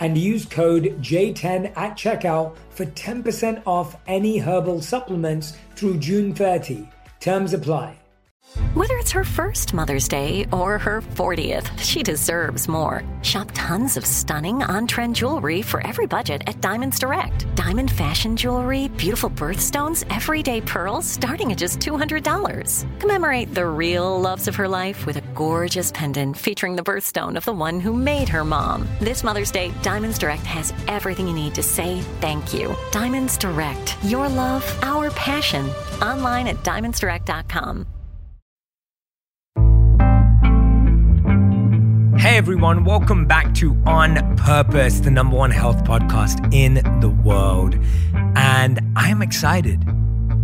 and use code J10 at checkout for 10% off any herbal supplements through June 30. Terms apply. Whether it's her first Mother's Day or her 40th, she deserves more. Shop tons of stunning on trend jewelry for every budget at Diamonds Direct. Diamond fashion jewelry, beautiful birthstones, everyday pearls starting at just $200. Commemorate the real loves of her life with a gorgeous pendant featuring the birthstone of the one who made her mom. This Mother's Day, Diamonds Direct has everything you need to say thank you. Diamonds Direct, your love, our passion. Online at diamondsdirect.com. Hey everyone, welcome back to On Purpose, the number one health podcast in the world. And I'm excited.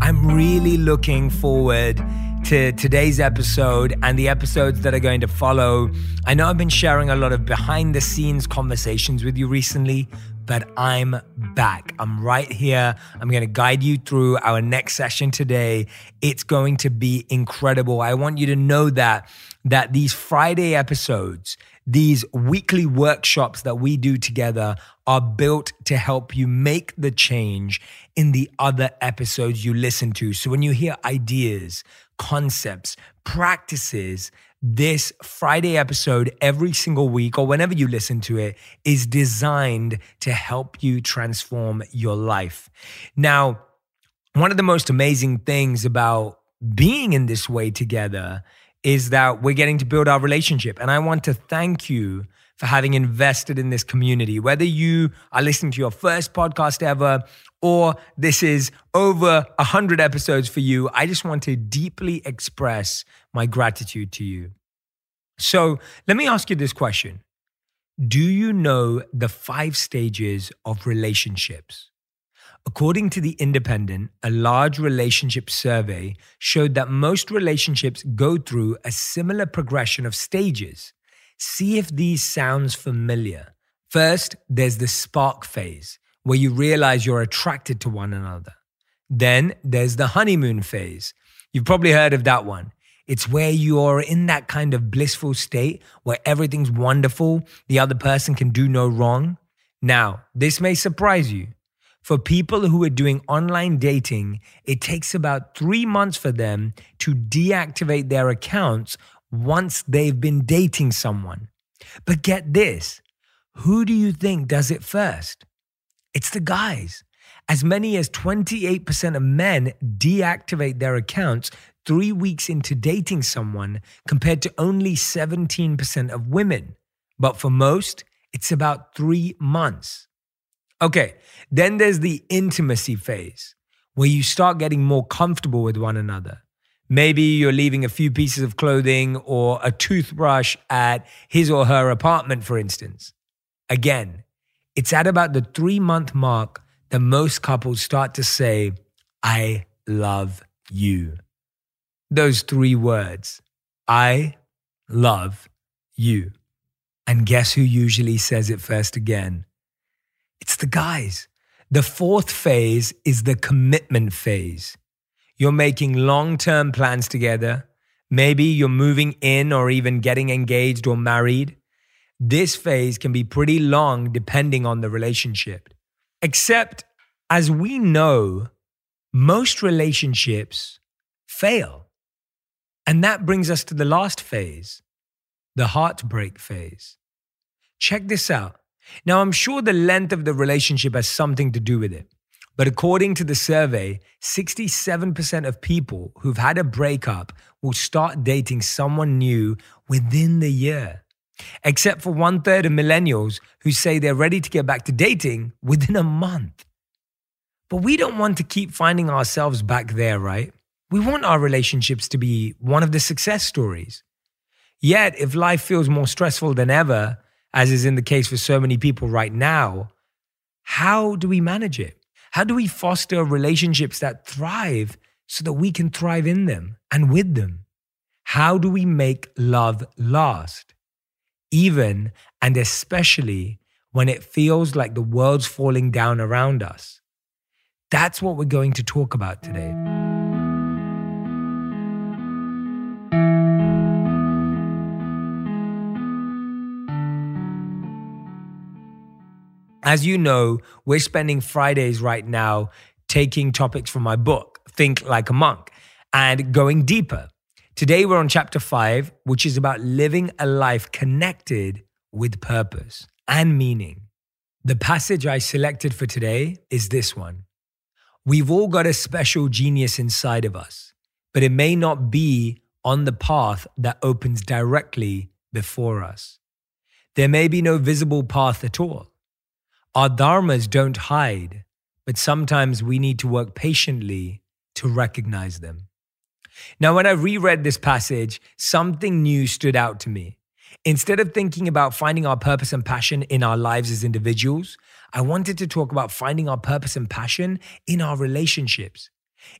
I'm really looking forward to today's episode and the episodes that are going to follow. I know I've been sharing a lot of behind the scenes conversations with you recently, but I'm back. I'm right here. I'm going to guide you through our next session today. It's going to be incredible. I want you to know that that these Friday episodes, these weekly workshops that we do together are built to help you make the change in the other episodes you listen to. So when you hear ideas, concepts, practices, this Friday episode every single week or whenever you listen to it is designed to help you transform your life. Now, one of the most amazing things about being in this way together is that we're getting to build our relationship. And I want to thank you for having invested in this community. Whether you are listening to your first podcast ever or this is over 100 episodes for you, I just want to deeply express my gratitude to you. So let me ask you this question Do you know the five stages of relationships? According to The Independent, a large relationship survey showed that most relationships go through a similar progression of stages. See if these sounds familiar. First, there's the spark phase, where you realize you're attracted to one another. Then there's the honeymoon phase. You've probably heard of that one. It's where you're in that kind of blissful state where everything's wonderful, the other person can do no wrong. Now, this may surprise you. For people who are doing online dating, it takes about three months for them to deactivate their accounts once they've been dating someone. But get this who do you think does it first? It's the guys. As many as 28% of men deactivate their accounts three weeks into dating someone, compared to only 17% of women. But for most, it's about three months. Okay, then there's the intimacy phase where you start getting more comfortable with one another. Maybe you're leaving a few pieces of clothing or a toothbrush at his or her apartment, for instance. Again, it's at about the three month mark that most couples start to say, I love you. Those three words, I love you. And guess who usually says it first again? It's the guys. The fourth phase is the commitment phase. You're making long term plans together. Maybe you're moving in or even getting engaged or married. This phase can be pretty long depending on the relationship. Except, as we know, most relationships fail. And that brings us to the last phase, the heartbreak phase. Check this out. Now, I'm sure the length of the relationship has something to do with it. But according to the survey, 67% of people who've had a breakup will start dating someone new within the year. Except for one third of millennials who say they're ready to get back to dating within a month. But we don't want to keep finding ourselves back there, right? We want our relationships to be one of the success stories. Yet, if life feels more stressful than ever, as is in the case for so many people right now, how do we manage it? How do we foster relationships that thrive so that we can thrive in them and with them? How do we make love last? Even and especially when it feels like the world's falling down around us. That's what we're going to talk about today. As you know, we're spending Fridays right now taking topics from my book, Think Like a Monk, and going deeper. Today, we're on chapter five, which is about living a life connected with purpose and meaning. The passage I selected for today is this one We've all got a special genius inside of us, but it may not be on the path that opens directly before us. There may be no visible path at all. Our dharmas don't hide, but sometimes we need to work patiently to recognize them. Now, when I reread this passage, something new stood out to me. Instead of thinking about finding our purpose and passion in our lives as individuals, I wanted to talk about finding our purpose and passion in our relationships.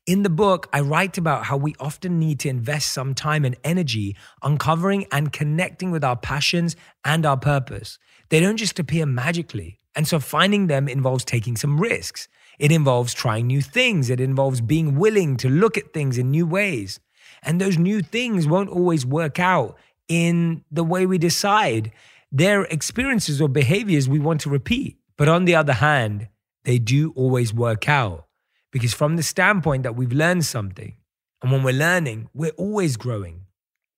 In the book, I write about how we often need to invest some time and energy uncovering and connecting with our passions and our purpose. They don't just appear magically. And so finding them involves taking some risks. It involves trying new things. It involves being willing to look at things in new ways. And those new things won't always work out in the way we decide. They're experiences or behaviors we want to repeat. But on the other hand, they do always work out because from the standpoint that we've learned something, and when we're learning, we're always growing.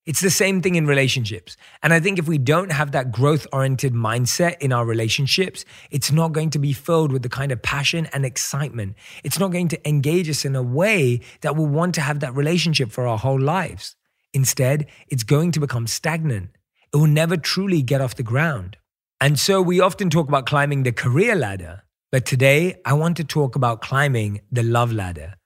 It's the same thing in relationships. And I think if we don't have that growth oriented mindset in our relationships, it's not going to be filled with the kind of passion and excitement. It's not going to engage us in a way that we'll want to have that relationship for our whole lives. Instead, it's going to become stagnant. It will never truly get off the ground. And so we often talk about climbing the career ladder. But today, I want to talk about climbing the love ladder.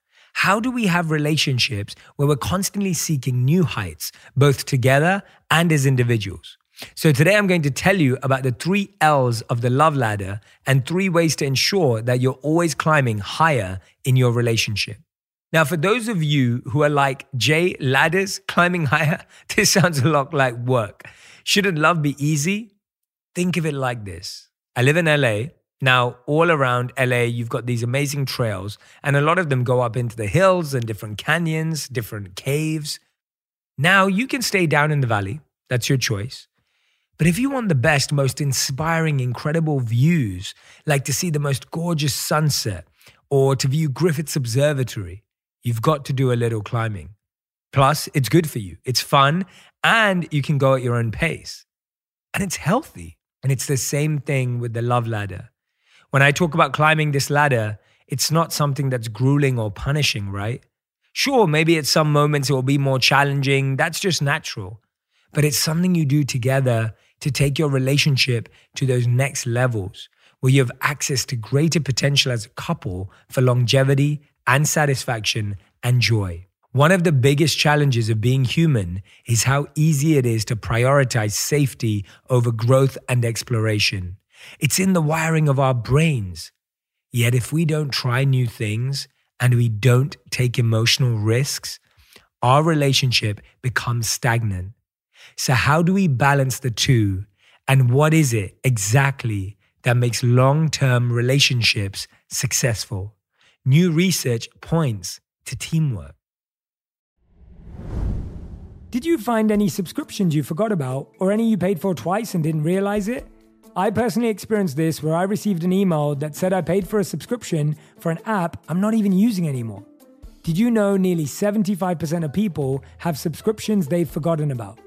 How do we have relationships where we're constantly seeking new heights, both together and as individuals? So, today I'm going to tell you about the three L's of the love ladder and three ways to ensure that you're always climbing higher in your relationship. Now, for those of you who are like Jay Ladders climbing higher, this sounds a lot like work. Shouldn't love be easy? Think of it like this I live in LA now, all around LA, you've got these amazing trails, and a lot of them go up into the hills and different canyons, different caves. Now, you can stay down in the valley, that's your choice. But if you want the best, most inspiring, incredible views, like to see the most gorgeous sunset or to view Griffith's Observatory, you've got to do a little climbing. Plus, it's good for you, it's fun, and you can go at your own pace. And it's healthy. And it's the same thing with the love ladder. When I talk about climbing this ladder, it's not something that's grueling or punishing, right? Sure, maybe at some moments it will be more challenging. That's just natural. But it's something you do together to take your relationship to those next levels where you have access to greater potential as a couple for longevity and satisfaction and joy. One of the biggest challenges of being human is how easy it is to prioritize safety over growth and exploration. It's in the wiring of our brains. Yet, if we don't try new things and we don't take emotional risks, our relationship becomes stagnant. So, how do we balance the two? And what is it exactly that makes long term relationships successful? New research points to teamwork. Did you find any subscriptions you forgot about, or any you paid for twice and didn't realize it? I personally experienced this where I received an email that said I paid for a subscription for an app I'm not even using anymore. Did you know nearly 75% of people have subscriptions they've forgotten about?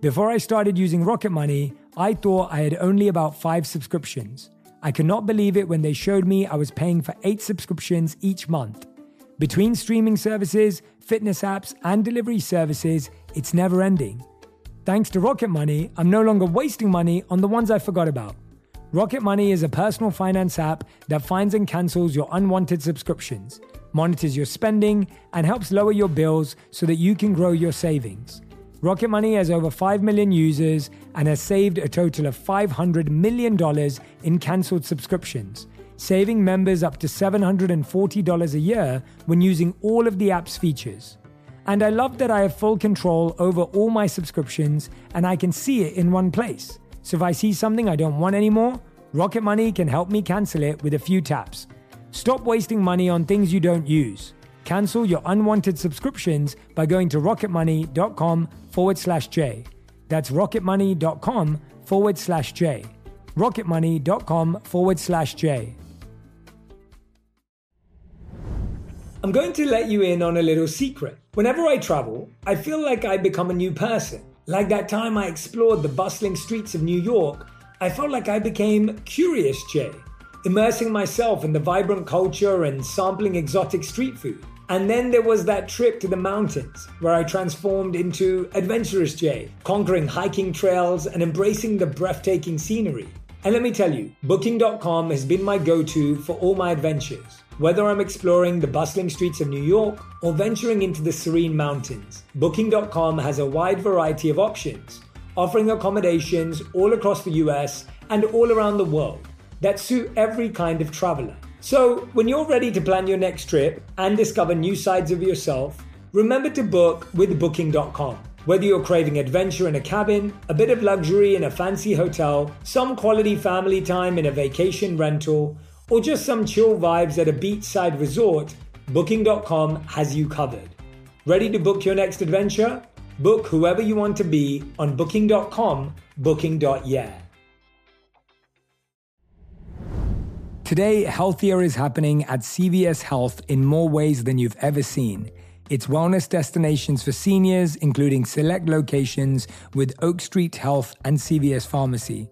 Before I started using Rocket Money, I thought I had only about five subscriptions. I could not believe it when they showed me I was paying for eight subscriptions each month. Between streaming services, fitness apps, and delivery services, it's never ending. Thanks to Rocket Money, I'm no longer wasting money on the ones I forgot about. Rocket Money is a personal finance app that finds and cancels your unwanted subscriptions, monitors your spending, and helps lower your bills so that you can grow your savings. Rocket Money has over 5 million users and has saved a total of $500 million in cancelled subscriptions, saving members up to $740 a year when using all of the app's features. And I love that I have full control over all my subscriptions and I can see it in one place. So if I see something I don't want anymore, Rocket Money can help me cancel it with a few taps. Stop wasting money on things you don't use. Cancel your unwanted subscriptions by going to rocketmoney.com forward slash J. That's rocketmoney.com forward slash J. rocketmoney.com forward slash J. I'm going to let you in on a little secret. Whenever I travel, I feel like I become a new person. Like that time I explored the bustling streets of New York, I felt like I became Curious Jay, immersing myself in the vibrant culture and sampling exotic street food. And then there was that trip to the mountains where I transformed into Adventurous Jay, conquering hiking trails and embracing the breathtaking scenery. And let me tell you, Booking.com has been my go to for all my adventures. Whether I'm exploring the bustling streets of New York or venturing into the serene mountains, Booking.com has a wide variety of options, offering accommodations all across the US and all around the world that suit every kind of traveler. So, when you're ready to plan your next trip and discover new sides of yourself, remember to book with Booking.com. Whether you're craving adventure in a cabin, a bit of luxury in a fancy hotel, some quality family time in a vacation rental, or just some chill vibes at a beachside resort, Booking.com has you covered. Ready to book your next adventure? Book whoever you want to be on Booking.com, Booking.yeah. Today, healthier is happening at CVS Health in more ways than you've ever seen. It's wellness destinations for seniors, including select locations with Oak Street Health and CVS Pharmacy.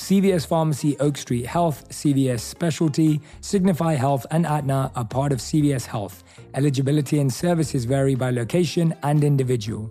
CVS Pharmacy, Oak Street Health, CVS Specialty, Signify Health, and Aetna are part of CVS Health. Eligibility and services vary by location and individual.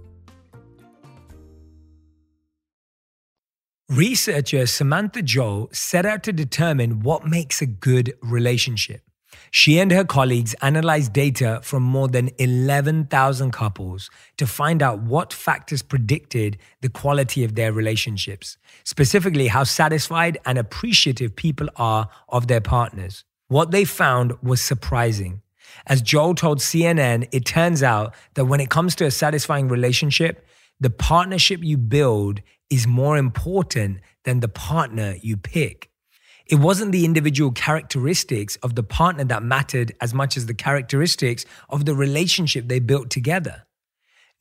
Researcher Samantha Joel set out to determine what makes a good relationship. She and her colleagues analyzed data from more than 11,000 couples to find out what factors predicted the quality of their relationships, specifically how satisfied and appreciative people are of their partners. What they found was surprising. As Joel told CNN, it turns out that when it comes to a satisfying relationship, the partnership you build is more important than the partner you pick. It wasn't the individual characteristics of the partner that mattered as much as the characteristics of the relationship they built together.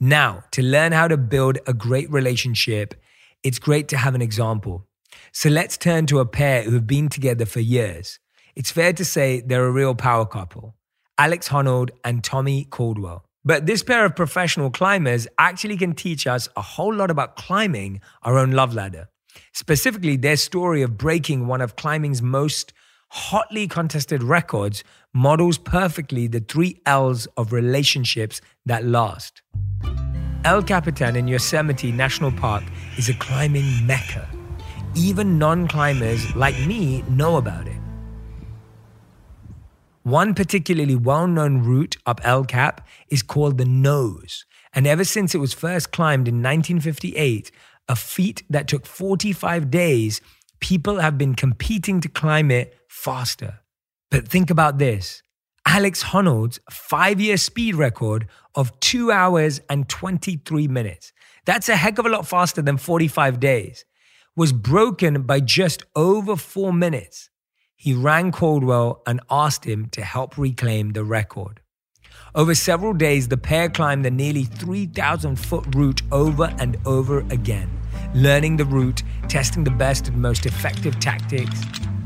Now, to learn how to build a great relationship, it's great to have an example. So let's turn to a pair who have been together for years. It's fair to say they're a real power couple Alex Honnold and Tommy Caldwell. But this pair of professional climbers actually can teach us a whole lot about climbing our own love ladder. Specifically, their story of breaking one of climbing's most hotly contested records models perfectly the three L's of relationships that last. El Capitan in Yosemite National Park is a climbing mecca. Even non climbers like me know about it. One particularly well known route up El Cap is called the Nose. And ever since it was first climbed in 1958, a feat that took 45 days, people have been competing to climb it faster. But think about this Alex Honnold's five year speed record of two hours and 23 minutes. That's a heck of a lot faster than 45 days. Was broken by just over four minutes. He rang Caldwell and asked him to help reclaim the record. Over several days, the pair climbed the nearly 3,000 foot route over and over again, learning the route, testing the best and most effective tactics,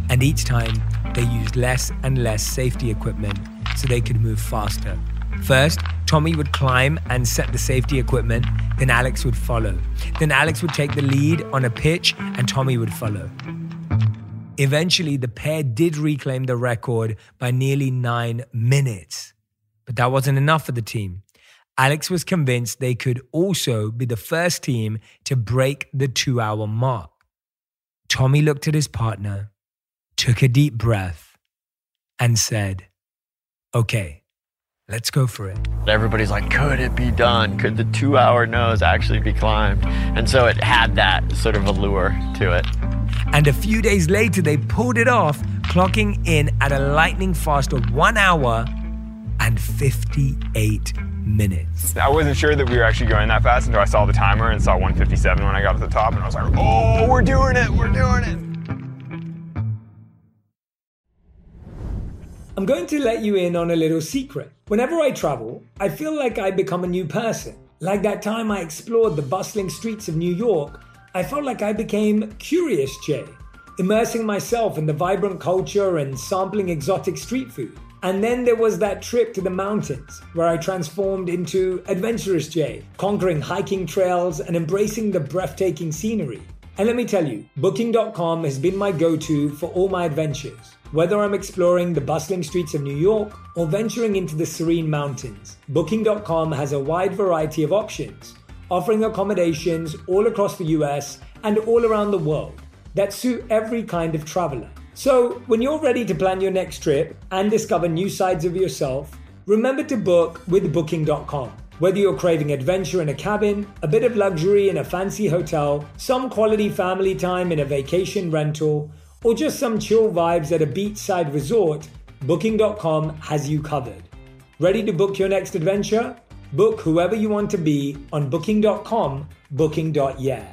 and each time they used less and less safety equipment so they could move faster. First, Tommy would climb and set the safety equipment, then Alex would follow. Then Alex would take the lead on a pitch and Tommy would follow. Eventually, the pair did reclaim the record by nearly nine minutes. But that wasn't enough for the team. Alex was convinced they could also be the first team to break the two hour mark. Tommy looked at his partner, took a deep breath, and said, Okay, let's go for it. Everybody's like, could it be done? Could the two hour nose actually be climbed? And so it had that sort of allure to it. And a few days later, they pulled it off, clocking in at a lightning fast of one hour and 58 minutes. I wasn't sure that we were actually going that fast until I saw the timer and saw 157 when I got to the top, and I was like, oh, we're doing it, we're doing it. I'm going to let you in on a little secret. Whenever I travel, I feel like I become a new person. Like that time I explored the bustling streets of New York, I felt like I became Curious Jay, immersing myself in the vibrant culture and sampling exotic street food. And then there was that trip to the mountains where I transformed into Adventurous Jay, conquering hiking trails and embracing the breathtaking scenery. And let me tell you, Booking.com has been my go to for all my adventures. Whether I'm exploring the bustling streets of New York or venturing into the serene mountains, Booking.com has a wide variety of options, offering accommodations all across the US and all around the world that suit every kind of traveler. So, when you're ready to plan your next trip and discover new sides of yourself, remember to book with Booking.com. Whether you're craving adventure in a cabin, a bit of luxury in a fancy hotel, some quality family time in a vacation rental, or just some chill vibes at a beachside resort, Booking.com has you covered. Ready to book your next adventure? Book whoever you want to be on Booking.com, Booking.yeah.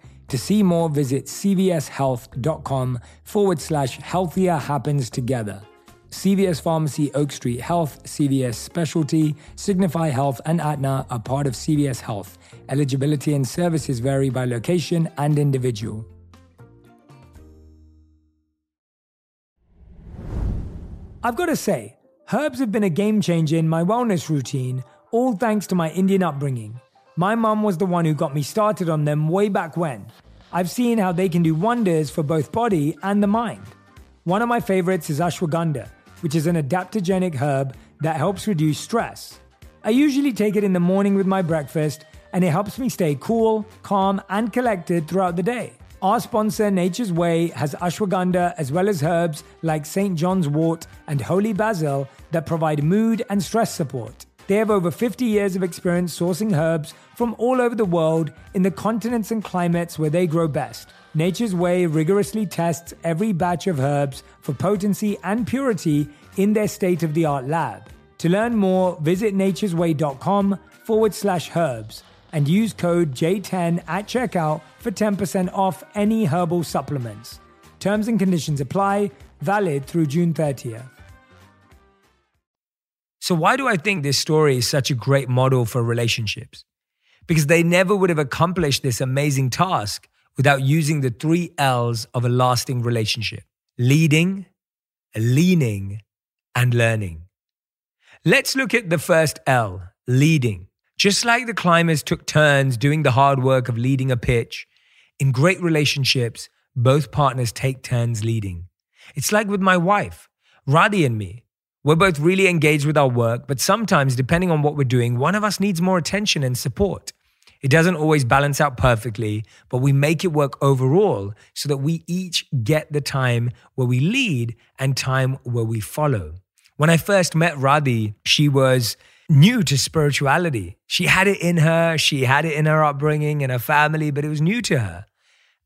To see more, visit cvshealth.com forward slash healthier happens together. CVS Pharmacy, Oak Street Health, CVS Specialty, Signify Health, and Aetna are part of CVS Health. Eligibility and services vary by location and individual. I've got to say, herbs have been a game changer in my wellness routine, all thanks to my Indian upbringing. My mum was the one who got me started on them way back when. I've seen how they can do wonders for both body and the mind. One of my favorites is ashwagandha, which is an adaptogenic herb that helps reduce stress. I usually take it in the morning with my breakfast and it helps me stay cool, calm, and collected throughout the day. Our sponsor, Nature's Way, has ashwagandha as well as herbs like St. John's wort and holy basil that provide mood and stress support. They have over 50 years of experience sourcing herbs from all over the world in the continents and climates where they grow best. Nature's Way rigorously tests every batch of herbs for potency and purity in their state of the art lab. To learn more, visit nature'sway.com forward slash herbs and use code J10 at checkout for 10% off any herbal supplements. Terms and conditions apply, valid through June 30th. So, why do I think this story is such a great model for relationships? Because they never would have accomplished this amazing task without using the three L's of a lasting relationship leading, leaning, and learning. Let's look at the first L leading. Just like the climbers took turns doing the hard work of leading a pitch, in great relationships, both partners take turns leading. It's like with my wife, Radhi and me. We're both really engaged with our work, but sometimes, depending on what we're doing, one of us needs more attention and support. It doesn't always balance out perfectly, but we make it work overall so that we each get the time where we lead and time where we follow. When I first met Radhi, she was new to spirituality. She had it in her, she had it in her upbringing and her family, but it was new to her.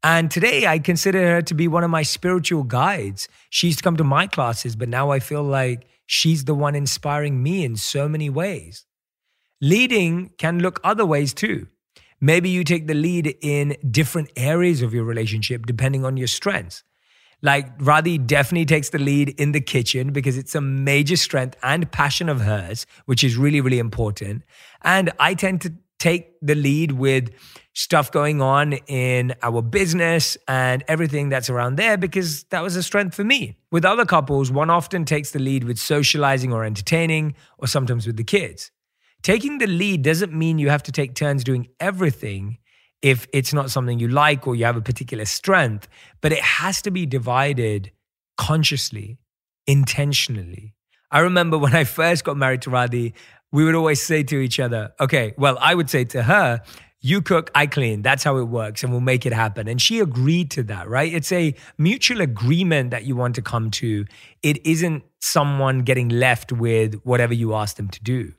And today I consider her to be one of my spiritual guides. She used to come to my classes, but now I feel like she's the one inspiring me in so many ways. Leading can look other ways too. Maybe you take the lead in different areas of your relationship depending on your strengths. Like Radhi definitely takes the lead in the kitchen because it's a major strength and passion of hers, which is really, really important. And I tend to take the lead with stuff going on in our business and everything that's around there because that was a strength for me. With other couples, one often takes the lead with socializing or entertaining, or sometimes with the kids. Taking the lead doesn't mean you have to take turns doing everything if it's not something you like or you have a particular strength, but it has to be divided consciously, intentionally. I remember when I first got married to Radhi, we would always say to each other, okay, well, I would say to her, you cook, I clean. That's how it works, and we'll make it happen. And she agreed to that, right? It's a mutual agreement that you want to come to. It isn't someone getting left with whatever you ask them to do.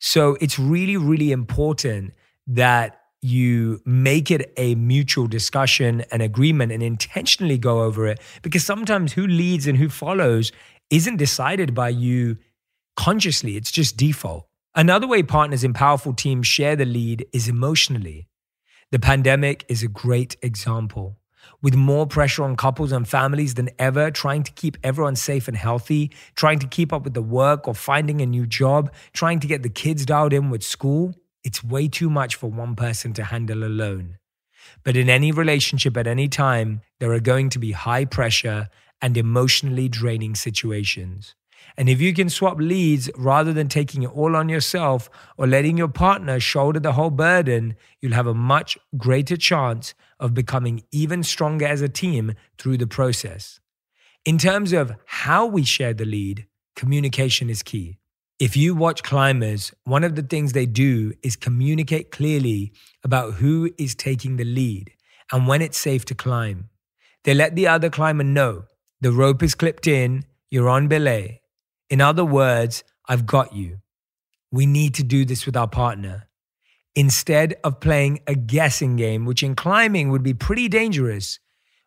So it's really, really important that you make it a mutual discussion and agreement and intentionally go over it because sometimes who leads and who follows isn't decided by you consciously, it's just default. Another way partners in powerful teams share the lead is emotionally. The pandemic is a great example with more pressure on couples and families than ever, trying to keep everyone safe and healthy, trying to keep up with the work or finding a new job, trying to get the kids dialed in with school, it's way too much for one person to handle alone. But in any relationship at any time, there are going to be high pressure and emotionally draining situations. And if you can swap leads rather than taking it all on yourself or letting your partner shoulder the whole burden, you'll have a much greater chance of becoming even stronger as a team through the process. In terms of how we share the lead, communication is key. If you watch climbers, one of the things they do is communicate clearly about who is taking the lead and when it's safe to climb. They let the other climber know the rope is clipped in, you're on belay. In other words, I've got you. We need to do this with our partner. Instead of playing a guessing game, which in climbing would be pretty dangerous,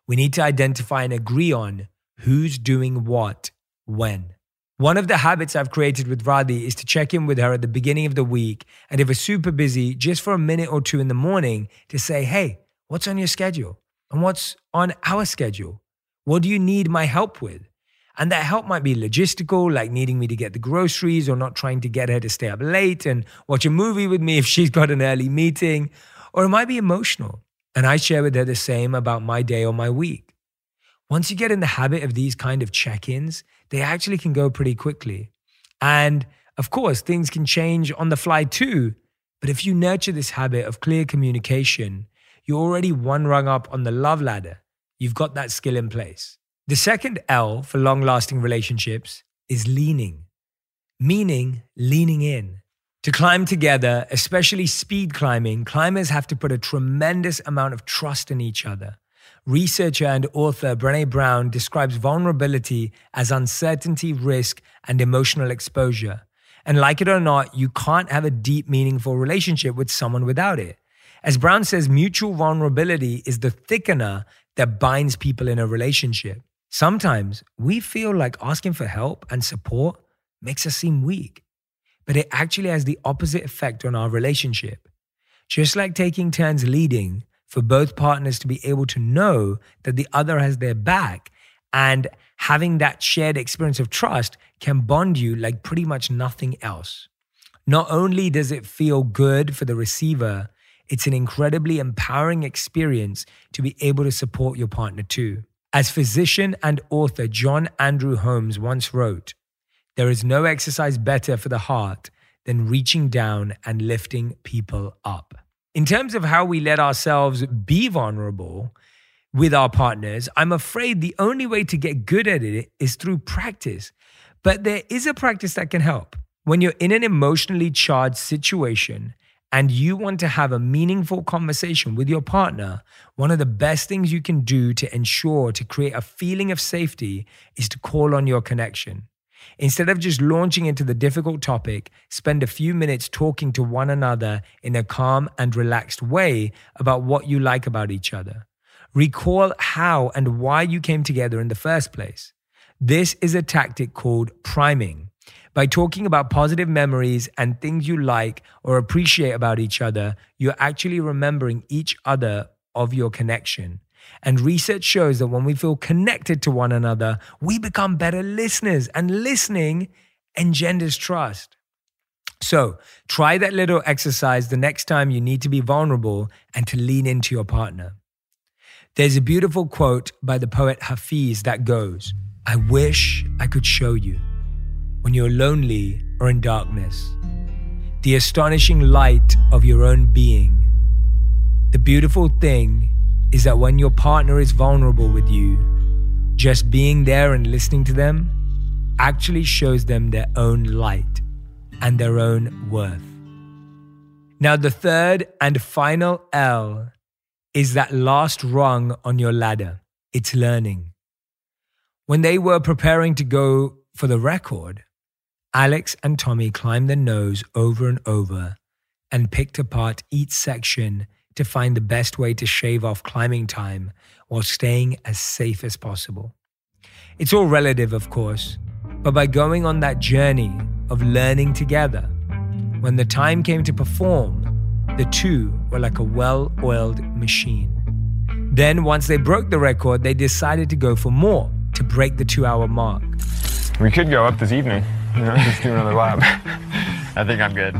we need to identify and agree on who's doing what when. One of the habits I've created with Radhi is to check in with her at the beginning of the week. And if we're super busy, just for a minute or two in the morning to say, hey, what's on your schedule? And what's on our schedule? What do you need my help with? And that help might be logistical, like needing me to get the groceries or not trying to get her to stay up late and watch a movie with me if she's got an early meeting. Or it might be emotional. And I share with her the same about my day or my week. Once you get in the habit of these kind of check ins, they actually can go pretty quickly. And of course, things can change on the fly too. But if you nurture this habit of clear communication, you're already one rung up on the love ladder. You've got that skill in place. The second L for long lasting relationships is leaning, meaning leaning in. To climb together, especially speed climbing, climbers have to put a tremendous amount of trust in each other. Researcher and author Brene Brown describes vulnerability as uncertainty, risk, and emotional exposure. And like it or not, you can't have a deep, meaningful relationship with someone without it. As Brown says, mutual vulnerability is the thickener that binds people in a relationship. Sometimes we feel like asking for help and support makes us seem weak, but it actually has the opposite effect on our relationship. Just like taking turns leading, for both partners to be able to know that the other has their back and having that shared experience of trust can bond you like pretty much nothing else. Not only does it feel good for the receiver, it's an incredibly empowering experience to be able to support your partner too. As physician and author John Andrew Holmes once wrote, there is no exercise better for the heart than reaching down and lifting people up. In terms of how we let ourselves be vulnerable, with our partners, I'm afraid the only way to get good at it is through practice. But there is a practice that can help. When you're in an emotionally charged situation and you want to have a meaningful conversation with your partner, one of the best things you can do to ensure to create a feeling of safety is to call on your connection. Instead of just launching into the difficult topic, spend a few minutes talking to one another in a calm and relaxed way about what you like about each other. Recall how and why you came together in the first place. This is a tactic called priming. By talking about positive memories and things you like or appreciate about each other, you're actually remembering each other of your connection. And research shows that when we feel connected to one another, we become better listeners, and listening engenders trust. So try that little exercise the next time you need to be vulnerable and to lean into your partner. There's a beautiful quote by the poet Hafiz that goes, I wish I could show you when you're lonely or in darkness, the astonishing light of your own being. The beautiful thing is that when your partner is vulnerable with you, just being there and listening to them actually shows them their own light and their own worth. Now, the third and final L is that last rung on your ladder. It's learning. When they were preparing to go for the record, Alex and Tommy climbed the nose over and over and picked apart each section to find the best way to shave off climbing time while staying as safe as possible. It's all relative, of course, but by going on that journey of learning together, when the time came to perform, the two were like a well oiled machine. Then, once they broke the record, they decided to go for more to break the two hour mark. We could go up this evening, just do another lap. I think I'm good.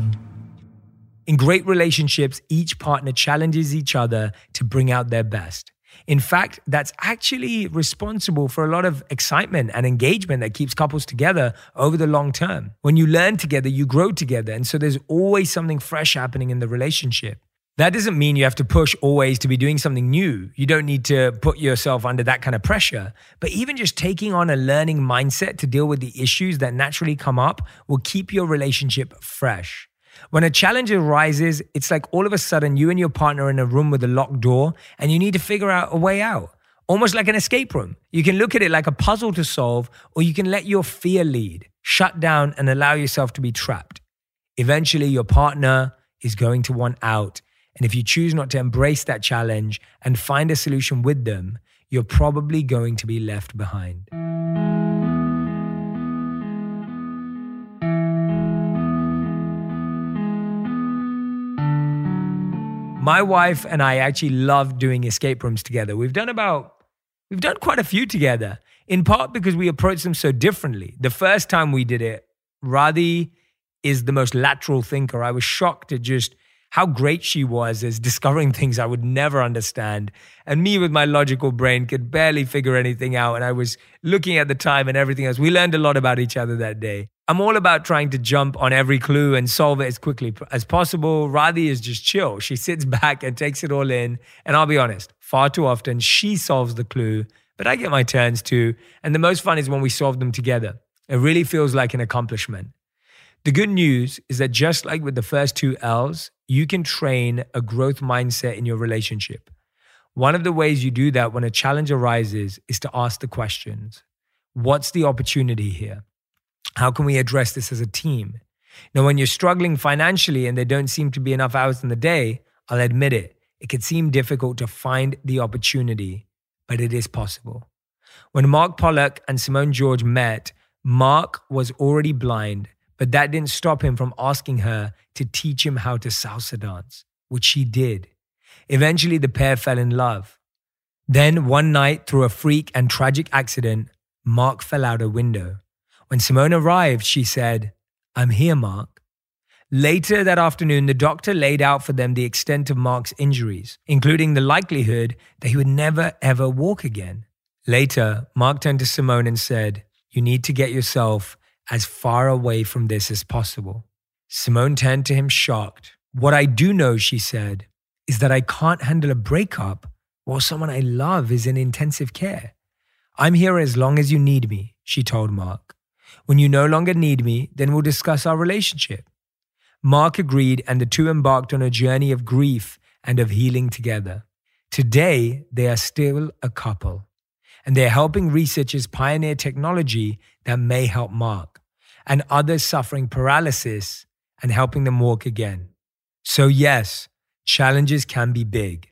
In great relationships, each partner challenges each other to bring out their best. In fact, that's actually responsible for a lot of excitement and engagement that keeps couples together over the long term. When you learn together, you grow together. And so there's always something fresh happening in the relationship. That doesn't mean you have to push always to be doing something new. You don't need to put yourself under that kind of pressure. But even just taking on a learning mindset to deal with the issues that naturally come up will keep your relationship fresh. When a challenge arises, it's like all of a sudden you and your partner are in a room with a locked door and you need to figure out a way out, almost like an escape room. You can look at it like a puzzle to solve, or you can let your fear lead, shut down, and allow yourself to be trapped. Eventually, your partner is going to want out. And if you choose not to embrace that challenge and find a solution with them, you're probably going to be left behind. My wife and I actually love doing escape rooms together. We've done about, we've done quite a few together, in part because we approach them so differently. The first time we did it, Radhi is the most lateral thinker. I was shocked at just how great she was as discovering things I would never understand. And me with my logical brain could barely figure anything out. And I was looking at the time and everything else. We learned a lot about each other that day. I'm all about trying to jump on every clue and solve it as quickly as possible. Radhi is just chill. She sits back and takes it all in. And I'll be honest, far too often she solves the clue, but I get my turns too. And the most fun is when we solve them together. It really feels like an accomplishment. The good news is that just like with the first two L's, you can train a growth mindset in your relationship. One of the ways you do that when a challenge arises is to ask the questions What's the opportunity here? How can we address this as a team? Now, when you're struggling financially and there don't seem to be enough hours in the day, I'll admit it, it could seem difficult to find the opportunity, but it is possible. When Mark Pollock and Simone George met, Mark was already blind, but that didn't stop him from asking her to teach him how to salsa dance, which she did. Eventually, the pair fell in love. Then, one night, through a freak and tragic accident, Mark fell out a window. When Simone arrived, she said, I'm here, Mark. Later that afternoon, the doctor laid out for them the extent of Mark's injuries, including the likelihood that he would never ever walk again. Later, Mark turned to Simone and said, You need to get yourself as far away from this as possible. Simone turned to him shocked. What I do know, she said, is that I can't handle a breakup while someone I love is in intensive care. I'm here as long as you need me, she told Mark. When you no longer need me, then we'll discuss our relationship. Mark agreed, and the two embarked on a journey of grief and of healing together. Today, they are still a couple, and they're helping researchers pioneer technology that may help Mark and others suffering paralysis and helping them walk again. So, yes, challenges can be big,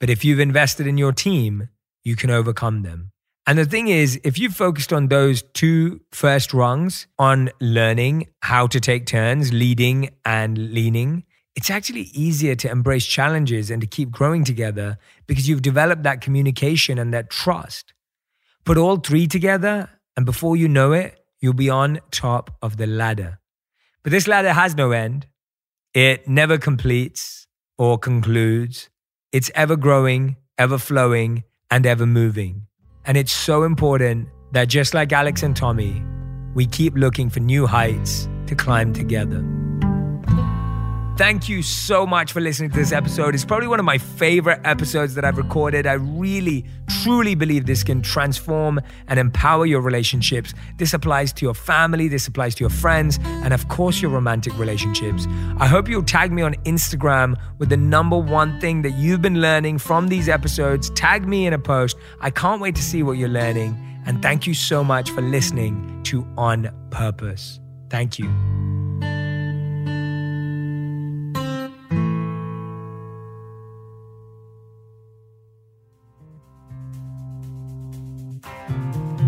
but if you've invested in your team, you can overcome them. And the thing is, if you focused on those two first rungs on learning how to take turns, leading and leaning, it's actually easier to embrace challenges and to keep growing together because you've developed that communication and that trust. Put all three together, and before you know it, you'll be on top of the ladder. But this ladder has no end. It never completes or concludes. It's ever growing, ever flowing, and ever moving. And it's so important that just like Alex and Tommy, we keep looking for new heights to climb together. Thank you so much for listening to this episode. It's probably one of my favorite episodes that I've recorded. I really, truly believe this can transform and empower your relationships. This applies to your family, this applies to your friends, and of course, your romantic relationships. I hope you'll tag me on Instagram with the number one thing that you've been learning from these episodes. Tag me in a post. I can't wait to see what you're learning. And thank you so much for listening to On Purpose. Thank you.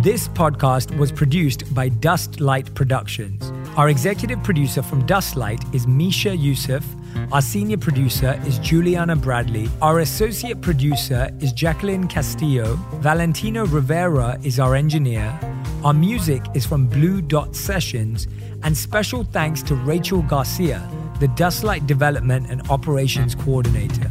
This podcast was produced by Dustlight Productions. Our executive producer from Dustlight is Misha Yusuf. Our senior producer is Juliana Bradley. Our associate producer is Jacqueline Castillo. Valentino Rivera is our engineer. Our music is from Blue Dot Sessions. And special thanks to Rachel Garcia, the Dustlight Development and Operations Coordinator.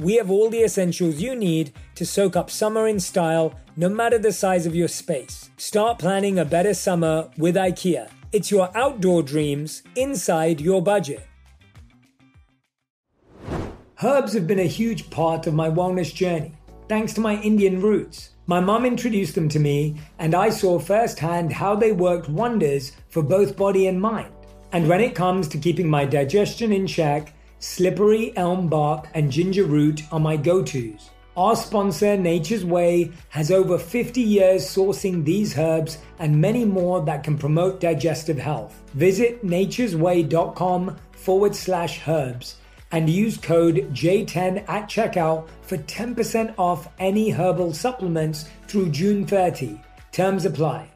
we have all the essentials you need to soak up summer in style, no matter the size of your space. Start planning a better summer with IKEA. It's your outdoor dreams inside your budget. Herbs have been a huge part of my wellness journey, thanks to my Indian roots. My mum introduced them to me, and I saw firsthand how they worked wonders for both body and mind. And when it comes to keeping my digestion in check, slippery elm bark and ginger root are my go tos. Our sponsor, Nature's Way, has over 50 years sourcing these herbs and many more that can promote digestive health. Visit nature'sway.com forward slash herbs and use code J10 at checkout for 10% off any herbal supplements through June 30. Terms apply.